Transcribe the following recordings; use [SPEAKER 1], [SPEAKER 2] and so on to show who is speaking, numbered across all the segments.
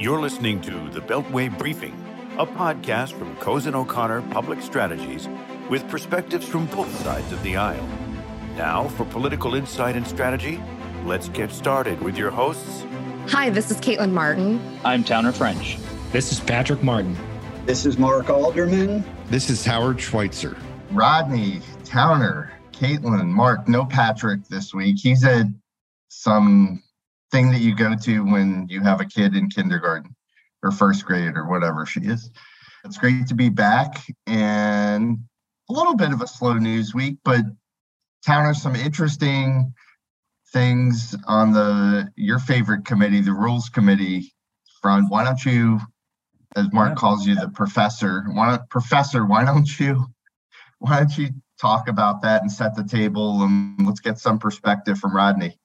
[SPEAKER 1] You're listening to the Beltway Briefing, a podcast from Cozen O'Connor Public Strategies with perspectives from both sides of the aisle. Now, for political insight and strategy, let's get started with your hosts.
[SPEAKER 2] Hi, this is Caitlin Martin.
[SPEAKER 3] I'm Towner French.
[SPEAKER 4] This is Patrick Martin.
[SPEAKER 5] This is Mark Alderman.
[SPEAKER 6] This is Howard Schweitzer.
[SPEAKER 7] Rodney, Towner, Caitlin, Mark, no Patrick this week. He's at some thing that you go to when you have a kid in kindergarten or first grade or whatever she is. It's great to be back and a little bit of a slow news week, but town Towner, some interesting things on the your favorite committee, the rules committee front. Why don't you, as Mark calls you, the professor? Why don't professor? Why don't you? Why don't you talk about that and set the table and let's get some perspective from Rodney.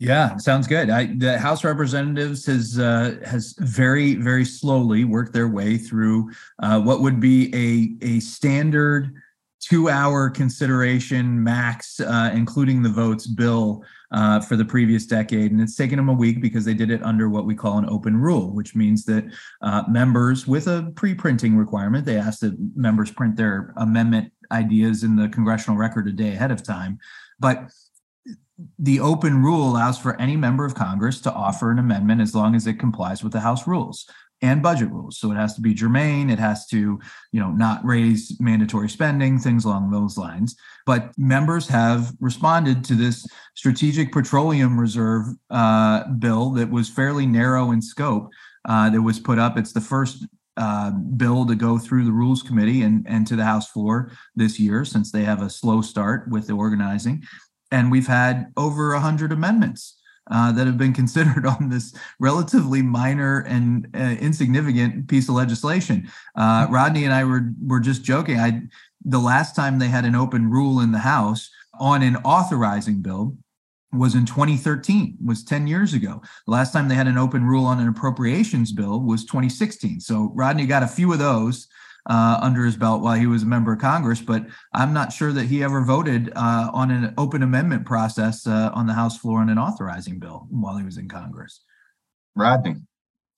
[SPEAKER 8] Yeah, sounds good. I, the House Representatives has uh, has very very slowly worked their way through uh, what would be a a standard two hour consideration max, uh, including the votes bill uh, for the previous decade. And it's taken them a week because they did it under what we call an open rule, which means that uh, members with a pre printing requirement, they ask that members print their amendment ideas in the congressional record a day ahead of time. But the open rule allows for any member of Congress to offer an amendment as long as it complies with the House rules and budget rules. So it has to be germane, it has to, you know, not raise mandatory spending, things along those lines. But members have responded to this strategic petroleum reserve uh, bill that was fairly narrow in scope uh, that was put up. It's the first uh, bill to go through the rules committee and, and to the House floor this year, since they have a slow start with the organizing and we've had over 100 amendments uh, that have been considered on this relatively minor and uh, insignificant piece of legislation. Uh, mm-hmm. Rodney and I were were just joking. I the last time they had an open rule in the House on an authorizing bill was in 2013 was 10 years ago the last time they had an open rule on an appropriations bill was 2016 so rodney got a few of those uh, under his belt while he was a member of Congress, but I'm not sure that he ever voted uh, on an open amendment process uh, on the House floor on an authorizing bill while he was in Congress.
[SPEAKER 7] Rodney.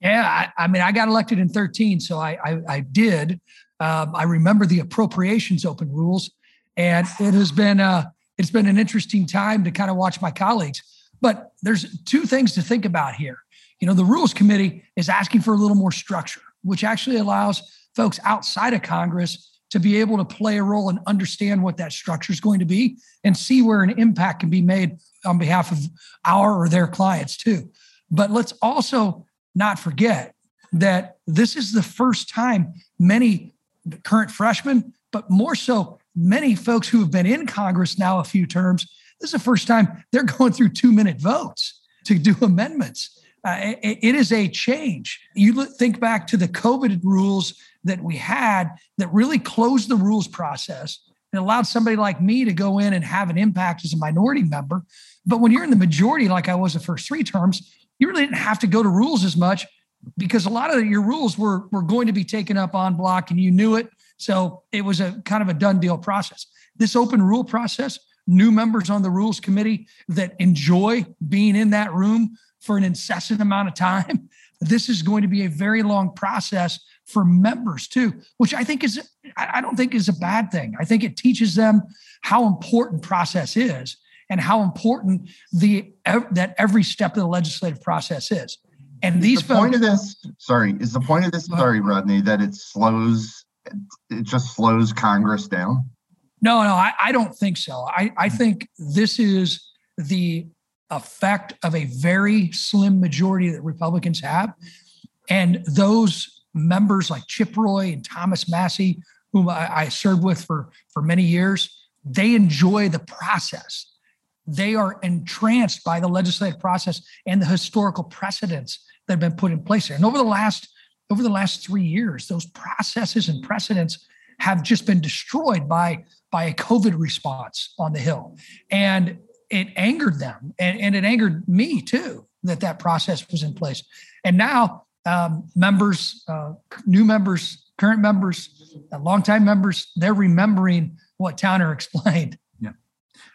[SPEAKER 9] Yeah, I, I mean, I got elected in 13, so I, I, I did. Um, I remember the appropriations open rules, and it has been uh, it's been an interesting time to kind of watch my colleagues. But there's two things to think about here. You know, the Rules Committee is asking for a little more structure, which actually allows folks outside of Congress to be able to play a role and understand what that structure is going to be and see where an impact can be made on behalf of our or their clients too. But let's also not forget that this is the first time many current freshmen, but more so many folks who have been in Congress now a few terms, this is the first time they're going through two minute votes to do amendments. Uh, it, it is a change. You think back to the COVID rules that we had that really closed the rules process and allowed somebody like me to go in and have an impact as a minority member. But when you're in the majority, like I was the first three terms, you really didn't have to go to rules as much because a lot of your rules were, were going to be taken up en bloc and you knew it. So it was a kind of a done deal process. This open rule process, new members on the rules committee that enjoy being in that room for an incessant amount of time. This is going to be a very long process for members too, which I think is I don't think is a bad thing. I think it teaches them how important process is and how important the that every step of the legislative process is. And these
[SPEAKER 7] the folks, point of this, sorry, is the point of this, sorry, Rodney, that it slows it just slows Congress down?
[SPEAKER 9] No, no, I, I don't think so. I, I hmm. think this is the effect of a very slim majority that Republicans have. And those members like Chip Roy and Thomas Massie, whom I, I served with for, for many years, they enjoy the process. They are entranced by the legislative process and the historical precedents that have been put in place there. And over the last over the last three years, those processes and precedents have just been destroyed by by a COVID response on the Hill, and it angered them, and, and it angered me too that that process was in place. And now um, members, uh, new members, current members, uh, longtime members, they're remembering what Towner explained.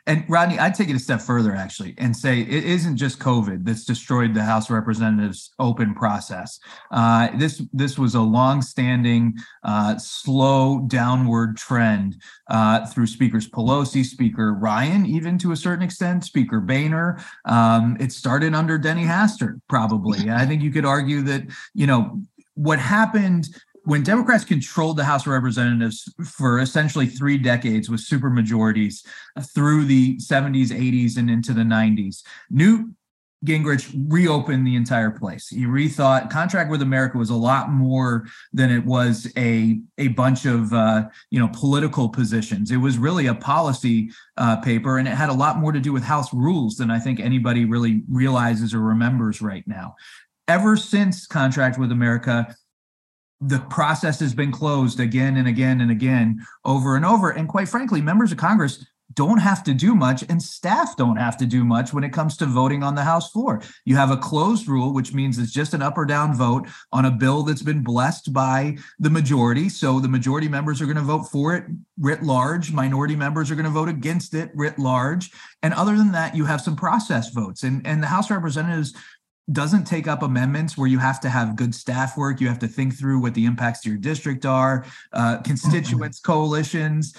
[SPEAKER 8] And Rodney, I'd take it a step further actually and say it isn't just COVID that's destroyed the House of Representatives open process. Uh, this this was a long-standing, uh, slow downward trend uh, through Speakers Pelosi, Speaker Ryan, even to a certain extent, Speaker Boehner. Um, it started under Denny Hastert, probably. I think you could argue that you know what happened when Democrats controlled the House of Representatives for essentially three decades with supermajorities through the 70s, 80s, and into the 90s, Newt Gingrich reopened the entire place. He rethought contract with America was a lot more than it was a a bunch of uh, you know political positions. It was really a policy uh, paper, and it had a lot more to do with House rules than I think anybody really realizes or remembers right now. Ever since contract with America, the process has been closed again and again and again over and over. And quite frankly, members of Congress don't have to do much and staff don't have to do much when it comes to voting on the House floor. You have a closed rule, which means it's just an up or down vote on a bill that's been blessed by the majority. So the majority members are going to vote for it writ large, minority members are going to vote against it writ large. And other than that, you have some process votes. And, and the House representatives doesn't take up amendments where you have to have good staff work. You have to think through what the impacts to your district are, uh, constituents, coalitions,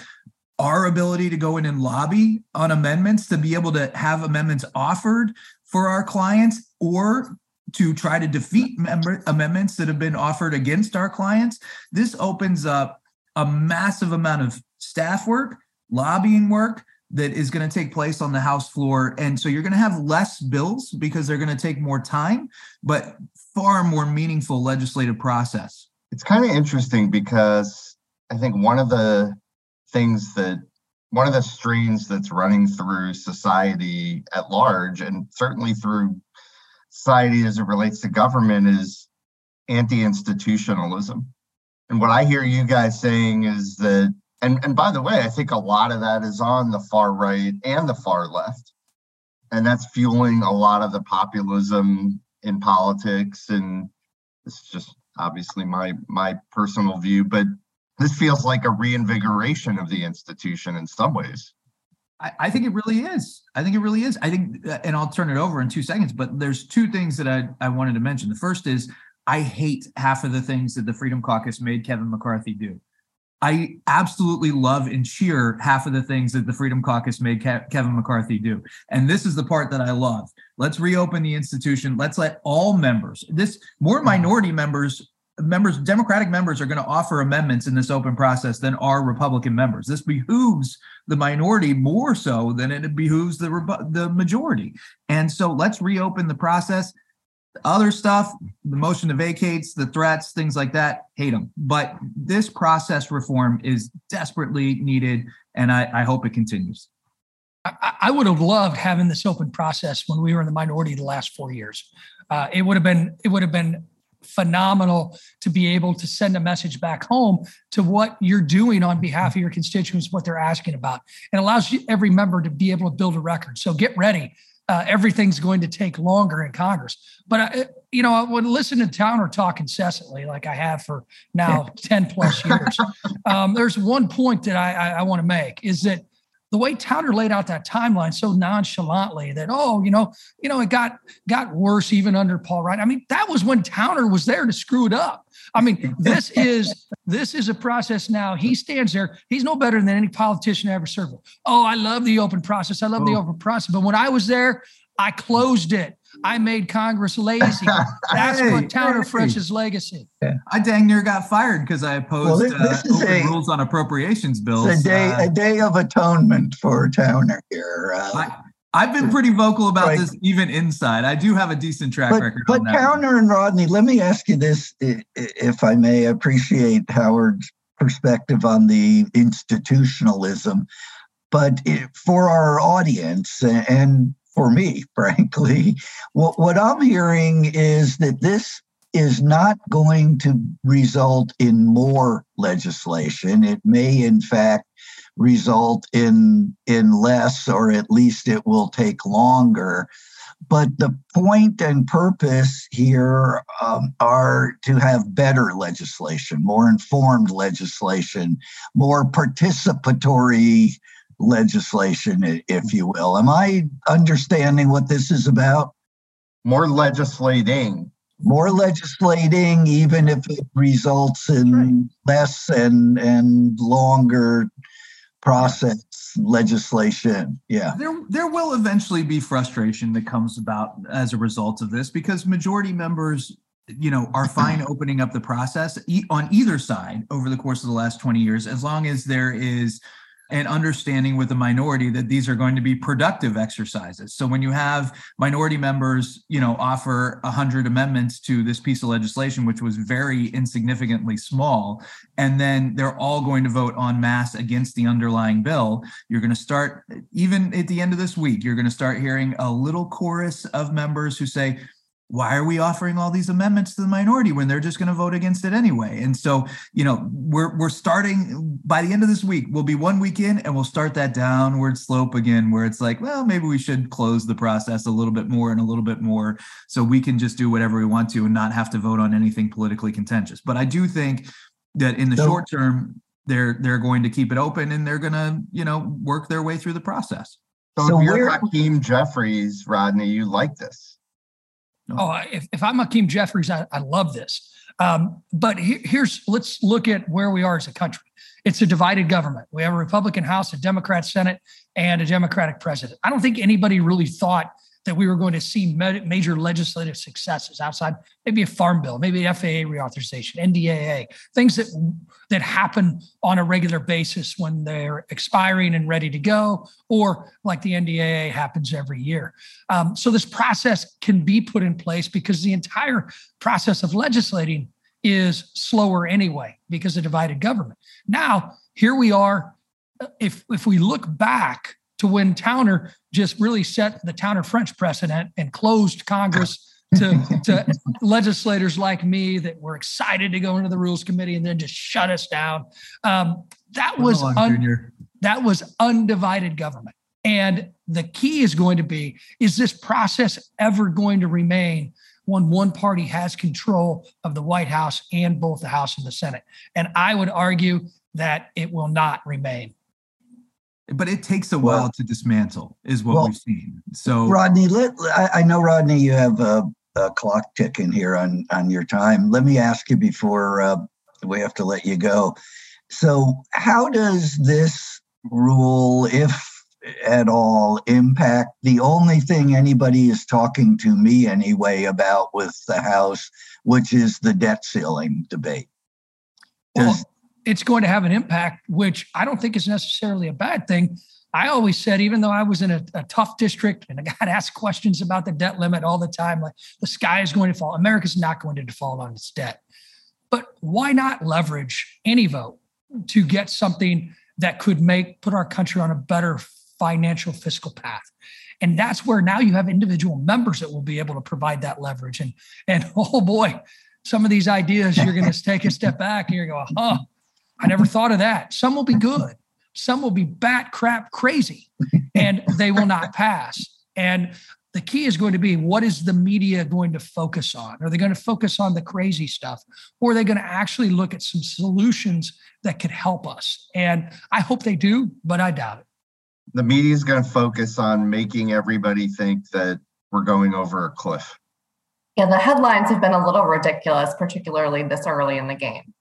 [SPEAKER 8] our ability to go in and lobby on amendments to be able to have amendments offered for our clients or to try to defeat member, amendments that have been offered against our clients. This opens up a massive amount of staff work, lobbying work, that is going to take place on the House floor. And so you're going to have less bills because they're going to take more time, but far more meaningful legislative process.
[SPEAKER 7] It's kind of interesting because I think one of the things that one of the strains that's running through society at large and certainly through society as it relates to government is anti-institutionalism. And what I hear you guys saying is that and and by the way, I think a lot of that is on the far right and the far left, and that's fueling a lot of the populism in politics. And it's just obviously my my personal view, but this feels like a reinvigoration of the institution in some ways.
[SPEAKER 8] I, I think it really is. I think it really is. I think, uh, and I'll turn it over in two seconds. But there's two things that I I wanted to mention. The first is I hate half of the things that the Freedom Caucus made Kevin McCarthy do. I absolutely love and cheer half of the things that the Freedom Caucus made Ke- Kevin McCarthy do. And this is the part that I love. Let's reopen the institution. Let's let all members, this more mm-hmm. minority members, members, Democratic members are going to offer amendments in this open process than are Republican members. This behooves the minority more so than it behooves the the majority. And so let's reopen the process other stuff, the motion to vacates, the threats, things like that, hate them. But this process reform is desperately needed, and I, I hope it continues.
[SPEAKER 9] I, I, would have loved having this open process when we were in the minority the last four years. Uh, it would have been it would have been phenomenal to be able to send a message back home to what you're doing on behalf of your constituents, what they're asking about. It allows every member to be able to build a record. So get ready uh, everything's going to take longer in Congress. But I, you know, I would listen to Towner talk incessantly, like I have for now ten plus years. Um, there's one point that I, I, I want to make is that the way Towner laid out that timeline so nonchalantly that oh, you know, you know, it got got worse even under Paul Ryan. I mean, that was when Towner was there to screw it up. I mean, this is this is a process now. He stands there. He's no better than any politician I ever served. Oh, I love the open process. I love oh. the open process. But when I was there, I closed it. I made Congress lazy. That's hey, what Towner hey. French's legacy.
[SPEAKER 8] Yeah. I dang near got fired because I opposed well, this, this uh, a, rules on appropriations bills.
[SPEAKER 3] A day, uh, a day of atonement for Towner here. Uh,
[SPEAKER 8] I, have been pretty vocal about right. this even inside. I do have a decent track
[SPEAKER 3] but,
[SPEAKER 8] record.
[SPEAKER 3] But Towner and Rodney, let me ask you this, if I may appreciate Howard's perspective on the institutionalism. But for our audience and for me, frankly. What, what I'm hearing is that this is not going to result in more legislation. It may, in fact, result in in less, or at least it will take longer. But the point and purpose here um, are to have better legislation, more informed legislation, more participatory legislation, if you will. Am I understanding what this is about?
[SPEAKER 7] More legislating.
[SPEAKER 3] More legislating, even if it results in right. less and and longer process legislation. Yeah.
[SPEAKER 8] There there will eventually be frustration that comes about as a result of this because majority members you know are fine opening up the process on either side over the course of the last 20 years as long as there is an understanding with the minority that these are going to be productive exercises. So when you have minority members, you know, offer 100 amendments to this piece of legislation which was very insignificantly small and then they're all going to vote en masse against the underlying bill, you're going to start even at the end of this week, you're going to start hearing a little chorus of members who say, why are we offering all these amendments to the minority when they're just going to vote against it anyway? And so you know we're we're starting by the end of this week we'll be one week in and we'll start that downward slope again where it's like well maybe we should close the process a little bit more and a little bit more so we can just do whatever we want to and not have to vote on anything politically contentious. But i do think that in the so, short term they're they're going to keep it open and they're going to you know work their way through the process.
[SPEAKER 7] So, so if you're Hakeem Jeffries, Rodney, you like this.
[SPEAKER 9] Oh, if, if I'm Hakeem Jeffries, I, I love this. Um, but he, here's let's look at where we are as a country. It's a divided government. We have a Republican House, a Democrat Senate, and a Democratic president. I don't think anybody really thought that we were going to see major legislative successes outside maybe a farm bill, maybe FAA reauthorization, NDAA, things that that happen on a regular basis when they're expiring and ready to go, or like the NDAA happens every year. Um, so this process can be put in place because the entire process of legislating is slower anyway because of divided government. Now here we are. If if we look back to when Towner just really set the Towner French precedent and closed Congress to, to legislators like me that were excited to go into the Rules Committee and then just shut us down. Um, that was un- that was undivided government. And the key is going to be: is this process ever going to remain when one party has control of the White House and both the House and the Senate? And I would argue that it will not remain
[SPEAKER 8] but it takes a well, while to dismantle is what well, we've seen. So
[SPEAKER 3] rodney let, I, I, know rodney you have a, a, clock ticking here on on your time. Let me ask you before uh, we have to let you go. So how does this rule if at all impact the only thing anybody is talking to me anyway about with the house which is the debt ceiling debate?
[SPEAKER 9] Does, well, it's going to have an impact, which I don't think is necessarily a bad thing. I always said, even though I was in a, a, tough district and I got asked questions about the debt limit all the time, like the sky is going to fall. America's not going to default on its debt. But why not leverage any vote to get something that could make put our country on a better financial fiscal path? And that's where now you have individual members that will be able to provide that leverage. And and oh boy, some of these ideas you're going to take a step back and you're going, huh, I never thought of that. Some will be good, some will be bat crap crazy, and they will not pass. And the key is going to be what is the media going to focus on? Are they going to focus on the crazy stuff? Or are they going to actually look at some solutions that could help us? And I hope they do, but I doubt it.
[SPEAKER 7] The media is going to focus on making everybody think that we're going over a cliff.
[SPEAKER 2] Yeah, the headlines have been a little ridiculous, particularly this early in the game.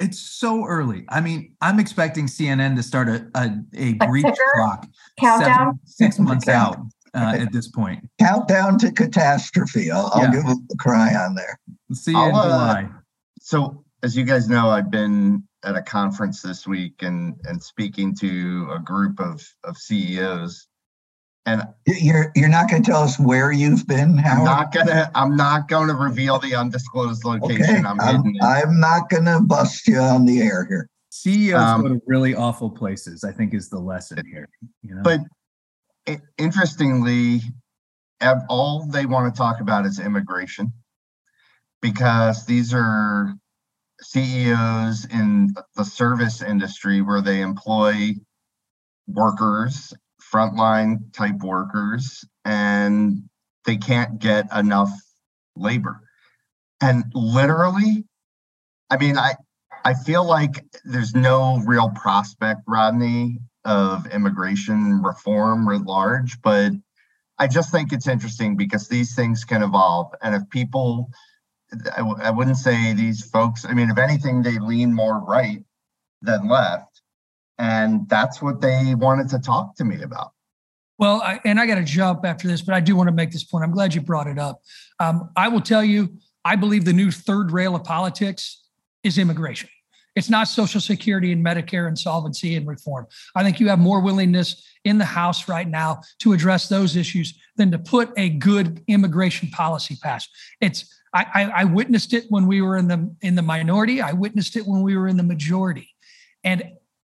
[SPEAKER 8] It's so early. I mean, I'm expecting CNN to start a a, a, a breach clock
[SPEAKER 2] countdown
[SPEAKER 8] seven, six months out uh, at this point.
[SPEAKER 3] Countdown to catastrophe. I'll, I'll give a cry on there.
[SPEAKER 8] See you in July. Uh,
[SPEAKER 7] so, as you guys know, I've been at a conference this week and and speaking to a group of of CEOs and
[SPEAKER 3] you're you're not going to tell us where you've been.
[SPEAKER 7] Howard? I'm not gonna. I'm not going to reveal the undisclosed location. Okay.
[SPEAKER 3] I'm, I'm, I'm not going to bust you on the air here.
[SPEAKER 8] CEOs um, go to really awful places. I think is the lesson here. You know?
[SPEAKER 7] But it, interestingly, all they want to talk about is immigration, because these are CEOs in the service industry where they employ workers frontline type workers and they can't get enough labor. And literally, I mean, I I feel like there's no real prospect, Rodney, of immigration reform writ large, but I just think it's interesting because these things can evolve. And if people, I w- I wouldn't say these folks, I mean, if anything, they lean more right than left. And that's what they wanted to talk to me about.
[SPEAKER 9] Well, I, and I got to jump after this, but I do want to make this point. I'm glad you brought it up. Um, I will tell you, I believe the new third rail of politics is immigration. It's not Social Security and Medicare insolvency and reform. I think you have more willingness in the House right now to address those issues than to put a good immigration policy past. It's I, I, I witnessed it when we were in the in the minority. I witnessed it when we were in the majority, and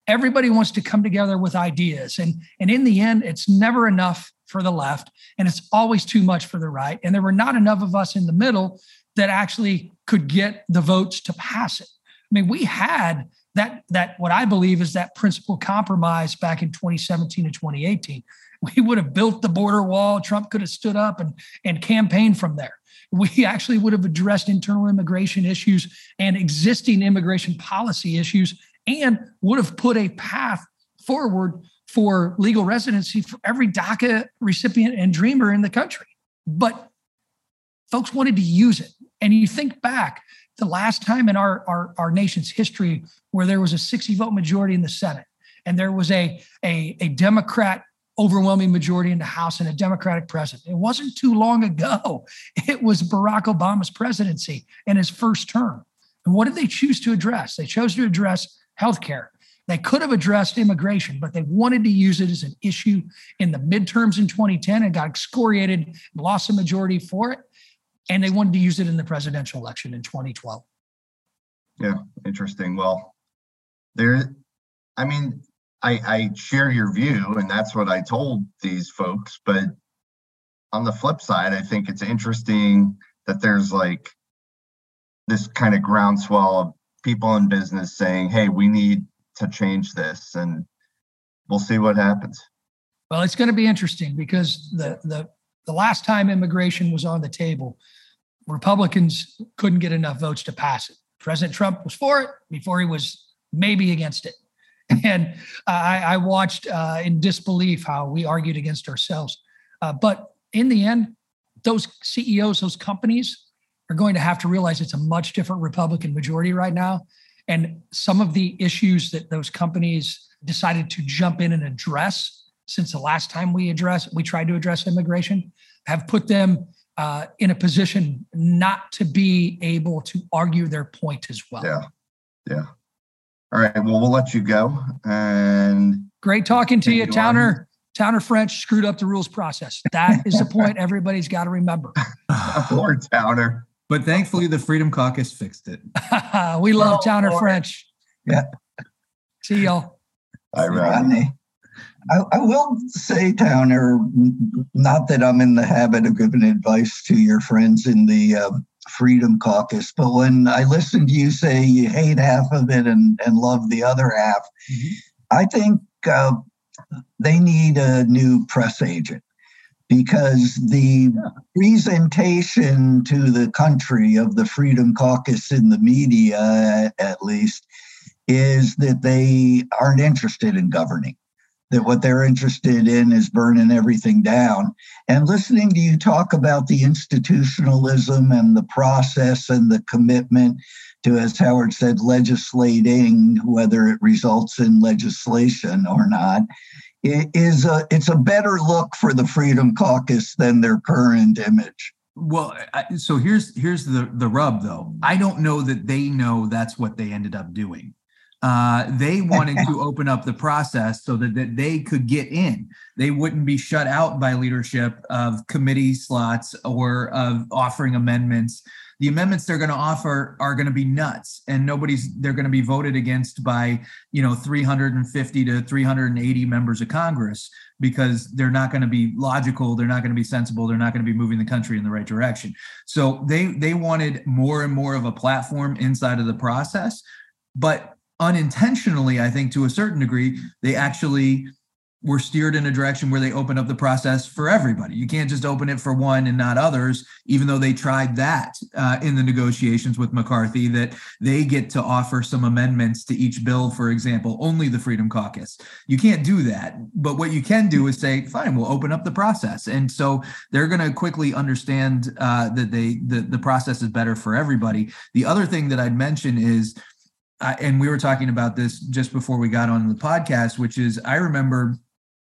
[SPEAKER 9] everybody wants to come together with ideas. And and in the end, it's never enough for the left, and it's always too much for the right. And there were not enough of us in the middle that actually could get the votes to pass it. I mean, we had that that what I believe is that principal compromise back in 2017 and 2018. We would have built the border wall. Trump could have stood up and and campaigned from there. We actually would have addressed internal immigration issues and existing immigration policy issues, and would have put a path forward for legal residency for every DACA recipient and dreamer in the country. But folks wanted to use it. And you think back the last time in our, our, our nation's history where there was a 60 vote majority in the Senate and there was a, a, a Democrat overwhelming majority in the House and a Democratic president. It wasn't too long ago. It was Barack Obama's presidency and his first term. And what did they choose to address? They chose to address healthcare. They could have addressed immigration, but they wanted to use it as an issue in the midterms in 2010 and got excoriated, lost a majority for it and they wanted to use it in the presidential election in 2012.
[SPEAKER 7] Yeah, interesting. Well, there, I mean, I, I share your view, and that's what I told these folks. But on the flip side, I think it's interesting that there's like this kind of groundswell of people in business saying, hey, we need to change this, and we'll see what happens.
[SPEAKER 9] Well, it's going to be interesting because the the the last time immigration was on the table, Republicans couldn't get enough votes to pass it. President Trump was for it before he was maybe against it. And I, I watched uh, in disbelief how we argued against ourselves. Uh, but in the end, those CEOs, those companies are going to have to realize it's a much different Republican majority right now. And some of the issues that those companies decided to jump in and address since the last time we addressed, we tried to address immigration, have put them uh, in a position not to be able to argue their point as well.
[SPEAKER 7] Yeah. Yeah. All right. Well, we'll let you go. And
[SPEAKER 9] great talking to you, Towner. Towner French screwed up the rules process. That is the point everybody's got to remember.
[SPEAKER 7] Poor Towner.
[SPEAKER 8] But thankfully, the Freedom Caucus fixed it.
[SPEAKER 9] we love oh, Towner French.
[SPEAKER 3] Yeah.
[SPEAKER 9] See y'all.
[SPEAKER 7] Bye, Rodney.
[SPEAKER 3] I, I, will say, Towner, not that I'm in the habit of giving advice to your friends in the um, Freedom Caucus, but when I listen to you say you hate half of it and, and love the other half, mm-hmm. I think uh, they need a new press agent because the presentation to the country of the Freedom Caucus in the media, at least, is that they aren't interested in governing that what they're interested in is burning everything down. And listening to you talk about the institutionalism and the process and the commitment to, as Howard said, legislating, whether it results in legislation or not, it is a, it's a better look for the Freedom Caucus than their current image.
[SPEAKER 8] Well, so here's here's the the rub though. I don't know that they know that's what they ended up doing uh, they wanted to open up the process so that, that they could get in. They wouldn't be shut out by leadership of committee slots or of offering amendments. The amendments they're going to offer are going to be nuts, and nobody's. They're going to be voted against by you know 350 to 380 members of Congress because they're not going to be logical. They're not going to be sensible. They're not going to be moving the country in the right direction. So they they wanted more and more of a platform inside of the process, but unintentionally, I think to a certain degree, they actually we're steered in a direction where they open up the process for everybody. You can't just open it for one and not others, even though they tried that uh, in the negotiations with McCarthy, that they get to offer some amendments to each bill, for example, only the Freedom Caucus. You can't do that. But what you can do is say, fine, we'll open up the process. And so they're going to quickly understand uh, that they the, the process is better for everybody. The other thing that I'd mention is, uh, and we were talking about this just before we got on the podcast, which is I remember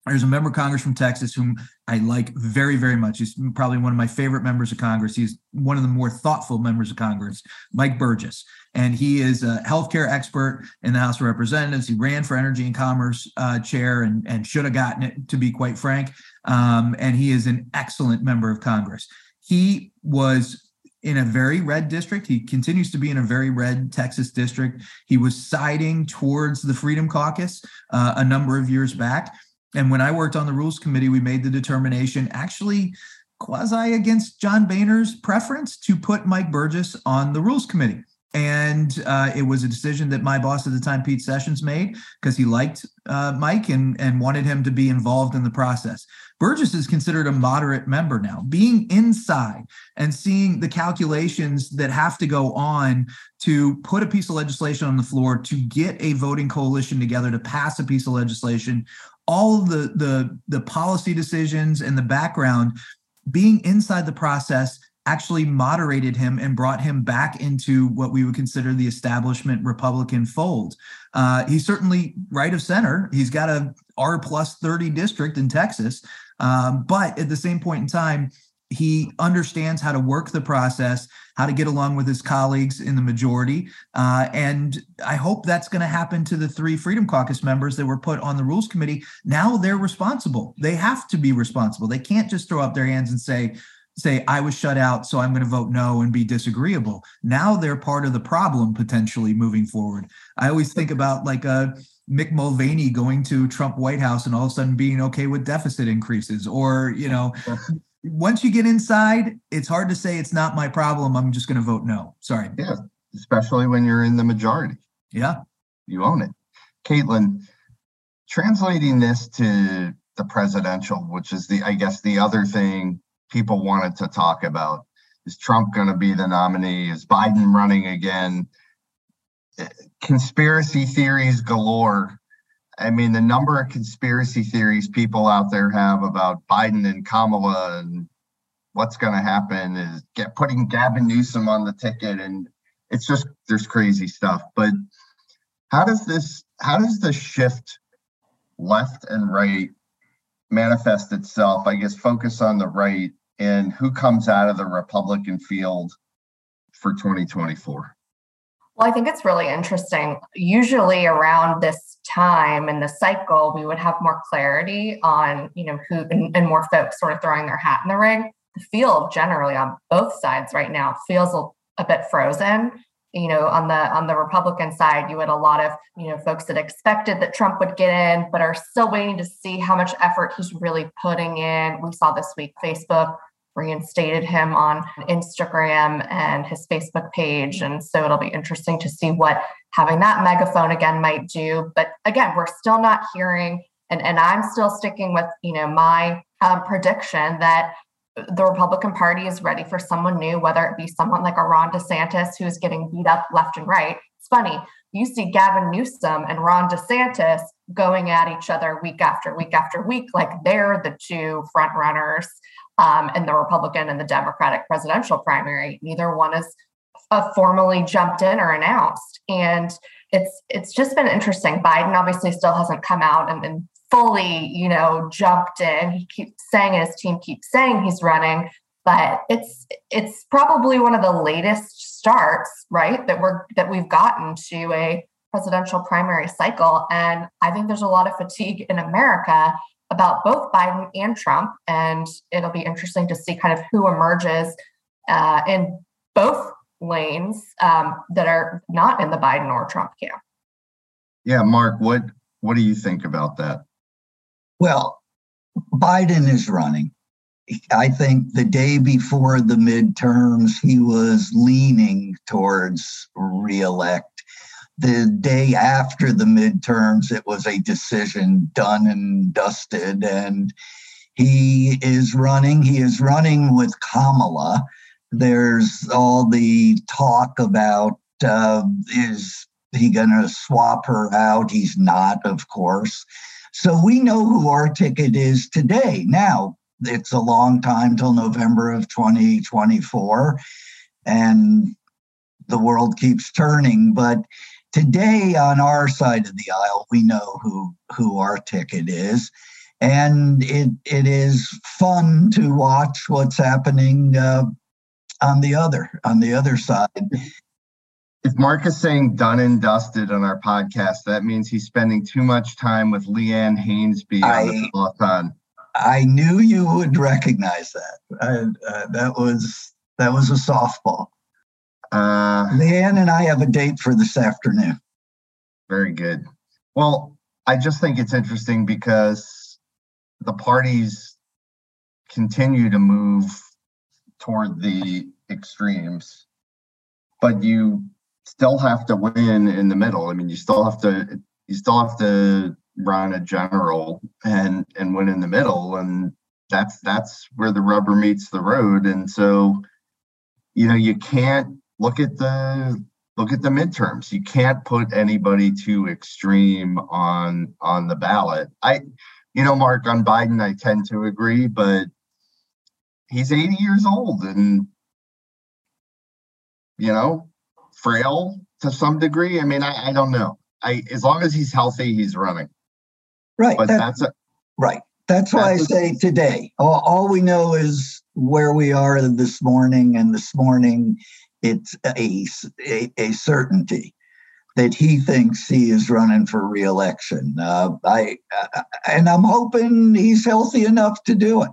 [SPEAKER 8] there's a member of Congress from Texas whom I like very, very much. He's probably one of my favorite members of Congress. He's one of the more thoughtful members of Congress, Mike Burgess. And he is a healthcare expert in the House of Representatives. He ran for Energy and Commerce uh, chair and, and should have gotten it, to be quite frank. Um, and he is an excellent member of Congress. He was in a very red district. He continues to be in a very red Texas district. He was siding towards the Freedom Caucus uh, a number of years back and when I worked on the rules committee, we made the determination actually quasi against John Boehner's preference to put Mike Burgess on the rules committee. And uh, it was a decision that my boss at the time, Pete Sessions, made because he liked uh, Mike and, and wanted him to be involved in the process. Burgess is considered a moderate member now. Being inside and seeing the calculations that have to go on to put a piece of legislation on the floor, to get a voting coalition together to pass a piece of legislation all the the the policy decisions and the background being inside the process actually moderated him and brought him back into what we would consider the establishment Republican fold. Uh, he's certainly right of center. He's got a R plus 30 district in Texas. Um, but at the same point in time, he understands how to work the process, how to get along with his colleagues in the majority. Uh, and I hope that's going to happen to the three Freedom Caucus members that were put on the Rules Committee. Now they're responsible. They have to be responsible. They can't just throw up their hands and say, say I was shut out, so I'm going to vote no and be disagreeable. Now they're part of the problem potentially moving forward. I always think about like a uh, Mick Mulvaney going to Trump White House and all of a sudden being okay with deficit increases, or you know, once you get inside, it's hard to say it's not my problem. I'm just going to vote no. Sorry.
[SPEAKER 7] Yeah, especially when you're in the majority.
[SPEAKER 8] Yeah.
[SPEAKER 7] You own it. Caitlin, translating this to the presidential, which is the, I guess, the other thing people wanted to talk about. Is Trump going to be the nominee? Is Biden running again? Eh, conspiracy theories galore I mean, the number of conspiracy theories people out there have about Biden and Kamala and what's going to happen is get putting Gavin Newsom on the ticket, and it's just there's crazy stuff. But how does this? How does the shift left and right manifest itself? I guess focus on the right and who comes out of the Republican field for 2024.
[SPEAKER 2] Well, I think it's really interesting. Usually around this time in the cycle, we would have more clarity on, you know, who and, and, more folks sort of throwing their hat in the ring. The field generally on both sides right now feels a, a bit frozen. You know, on the on the Republican side, you had a lot of, you know, folks that expected that Trump would get in, but are still waiting to see how much effort he's really putting in. We saw this week Facebook reinstated him on Instagram and his Facebook page. And so it'll be interesting to see what having that megaphone again might do. But again, we're still not hearing, and, and I'm still sticking with, you know, my um, prediction that the Republican Party is ready for someone new, whether it be someone like a Ron DeSantis who's getting beat up left and right. It's funny. You see Gavin Newsom and Ron DeSantis going at each other week after week after week, like they're the two front runners um, in the Republican and the Democratic presidential primary. Neither one is uh, formally jumped in or announced, and it's it's just been interesting. Biden obviously still hasn't come out and, and fully, you know, jumped in. He keeps saying his team keeps saying he's running, but it's it's probably one of the latest starts, right? That we're that we've gotten to a presidential primary cycle, and I think there's a lot of fatigue in America about both Biden and Trump. And it'll be interesting to see kind of who emerges uh, in both lanes um, that are not in the Biden or Trump camp.
[SPEAKER 7] Yeah, Mark, what what do you think about that?
[SPEAKER 3] Well, Biden is running. I think the day before the midterms, he was leaning towards reelect. The day after the midterms, it was a decision done and dusted. And he is running, he is running with Kamala. There's all the talk about uh, is he going to swap her out? He's not, of course. So we know who our ticket is today. Now, it's a long time till November of 2024, and the world keeps turning. But today, on our side of the aisle, we know who who our ticket is, and it it is fun to watch what's happening uh, on the other on the other side.
[SPEAKER 7] If Mark is saying done and dusted on our podcast, that means he's spending too much time with Leanne Hainsby on the peloton.
[SPEAKER 3] I knew you would recognize that. I, uh, that was that was a softball. Uh, Leanne and I have a date for this afternoon.
[SPEAKER 7] Very good. Well, I just think it's interesting because the parties continue to move toward the extremes, but you still have to win in the middle. I mean, you still have to you still have to run a general and and win in the middle, and that's that's where the rubber meets the road. And so, you know, you can't look at the look at the midterms. You can't put anybody too extreme on on the ballot. I, you know, Mark on Biden, I tend to agree, but he's 80 years old and you know frail to some degree. I mean, I, I don't know. I as long as he's healthy, he's running.
[SPEAKER 3] Right.
[SPEAKER 7] But that's, that's a,
[SPEAKER 3] right. That's why I say today. All, all we know is where we are this morning, and this morning it's a, a, a certainty that he thinks he is running for reelection. Uh, I uh, and I'm hoping he's healthy enough to do it.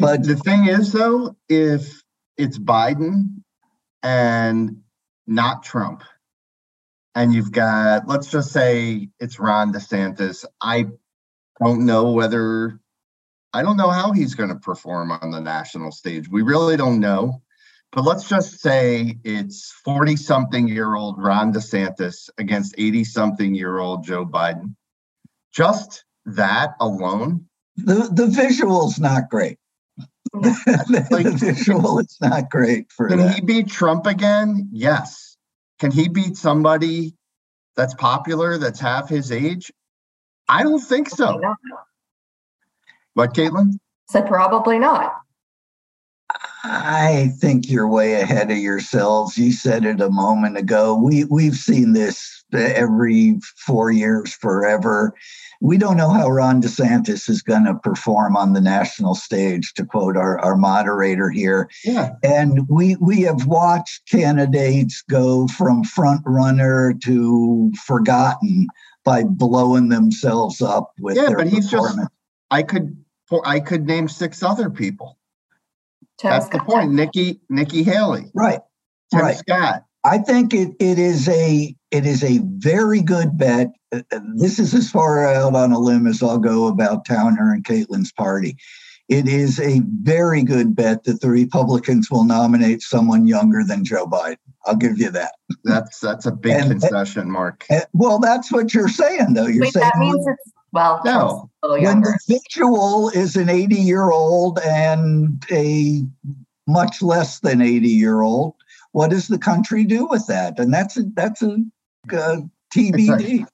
[SPEAKER 7] But the thing is, though, if it's Biden and not Trump. And you've got, let's just say it's Ron DeSantis. I don't know whether, I don't know how he's going to perform on the national stage. We really don't know. But let's just say it's 40 something year old Ron DeSantis against 80 something year old Joe Biden. Just that alone.
[SPEAKER 3] The, the visual's not great. like, the visual is not great for
[SPEAKER 7] Can
[SPEAKER 3] that.
[SPEAKER 7] he beat Trump again? Yes. Can he beat somebody that's popular that's half his age? I don't think so. What, Caitlin?
[SPEAKER 2] Said probably not.
[SPEAKER 3] I think you're way ahead of yourselves. You said it a moment ago. We we've seen this every four years forever we don't know how Ron DeSantis is going to perform on the national stage, to quote our, our moderator here.
[SPEAKER 7] Yeah.
[SPEAKER 3] And we we have watched candidates go from front runner to forgotten by blowing themselves up with yeah, but he's just
[SPEAKER 7] I could I could name six other people. Tim That's Scott. the point. Nikki Nikki Haley.
[SPEAKER 3] Right.
[SPEAKER 7] Tim
[SPEAKER 3] right.
[SPEAKER 7] Scott.
[SPEAKER 3] I think it, it is a it is a very good bet. Uh, uh, this is as far out on a limb as I'll go about Towner and Caitlin's party. It is a very good bet that the Republicans will nominate someone younger than Joe Biden. I'll give you that.
[SPEAKER 7] That's that's a big and, concession, Mark.
[SPEAKER 3] And, well, that's what you're saying, though. You're
[SPEAKER 2] Wait,
[SPEAKER 3] saying
[SPEAKER 2] that means it's well,
[SPEAKER 3] no. When the visual is an 80 year old and a much less than 80 year old, what does the country do with that? And that's a that's a uh, TBD.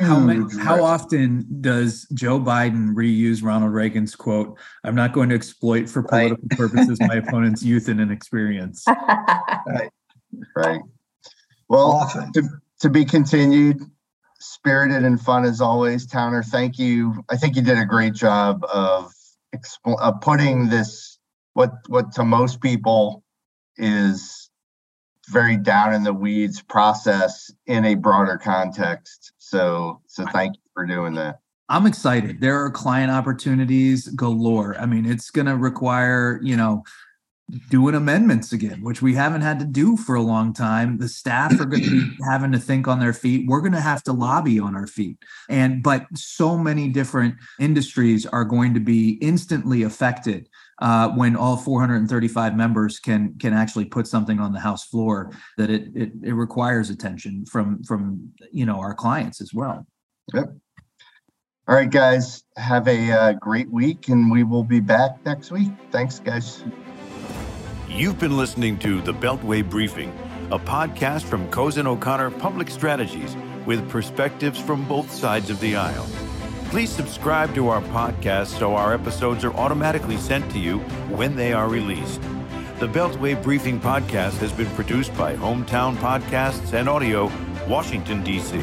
[SPEAKER 8] How, many, how often does Joe Biden reuse Ronald Reagan's quote, I'm not going to exploit for political right. purposes my opponent's youth and inexperience?
[SPEAKER 3] right.
[SPEAKER 7] Right. Well, to, to be continued, spirited and fun as always. Towner, thank you. I think you did a great job of, expo- of putting this, what, what to most people is very down in the weeds process in a broader context. So so thank you for doing that.
[SPEAKER 8] I'm excited. There are client opportunities galore. I mean, it's going to require, you know, doing amendments again, which we haven't had to do for a long time. The staff are going to be having to think on their feet. We're going to have to lobby on our feet. And but so many different industries are going to be instantly affected uh, when all 435 members can can actually put something on the House floor, that it it, it requires attention from from you know our clients as well.
[SPEAKER 7] Yep. All right, guys, have a uh, great week, and we will be back next week. Thanks, guys.
[SPEAKER 1] You've been listening to the Beltway Briefing, a podcast from Cozen O'Connor Public Strategies with perspectives from both sides of the aisle. Please subscribe to our podcast so our episodes are automatically sent to you when they are released. The Beltway Briefing podcast has been produced by Hometown Podcasts and Audio, Washington, D.C.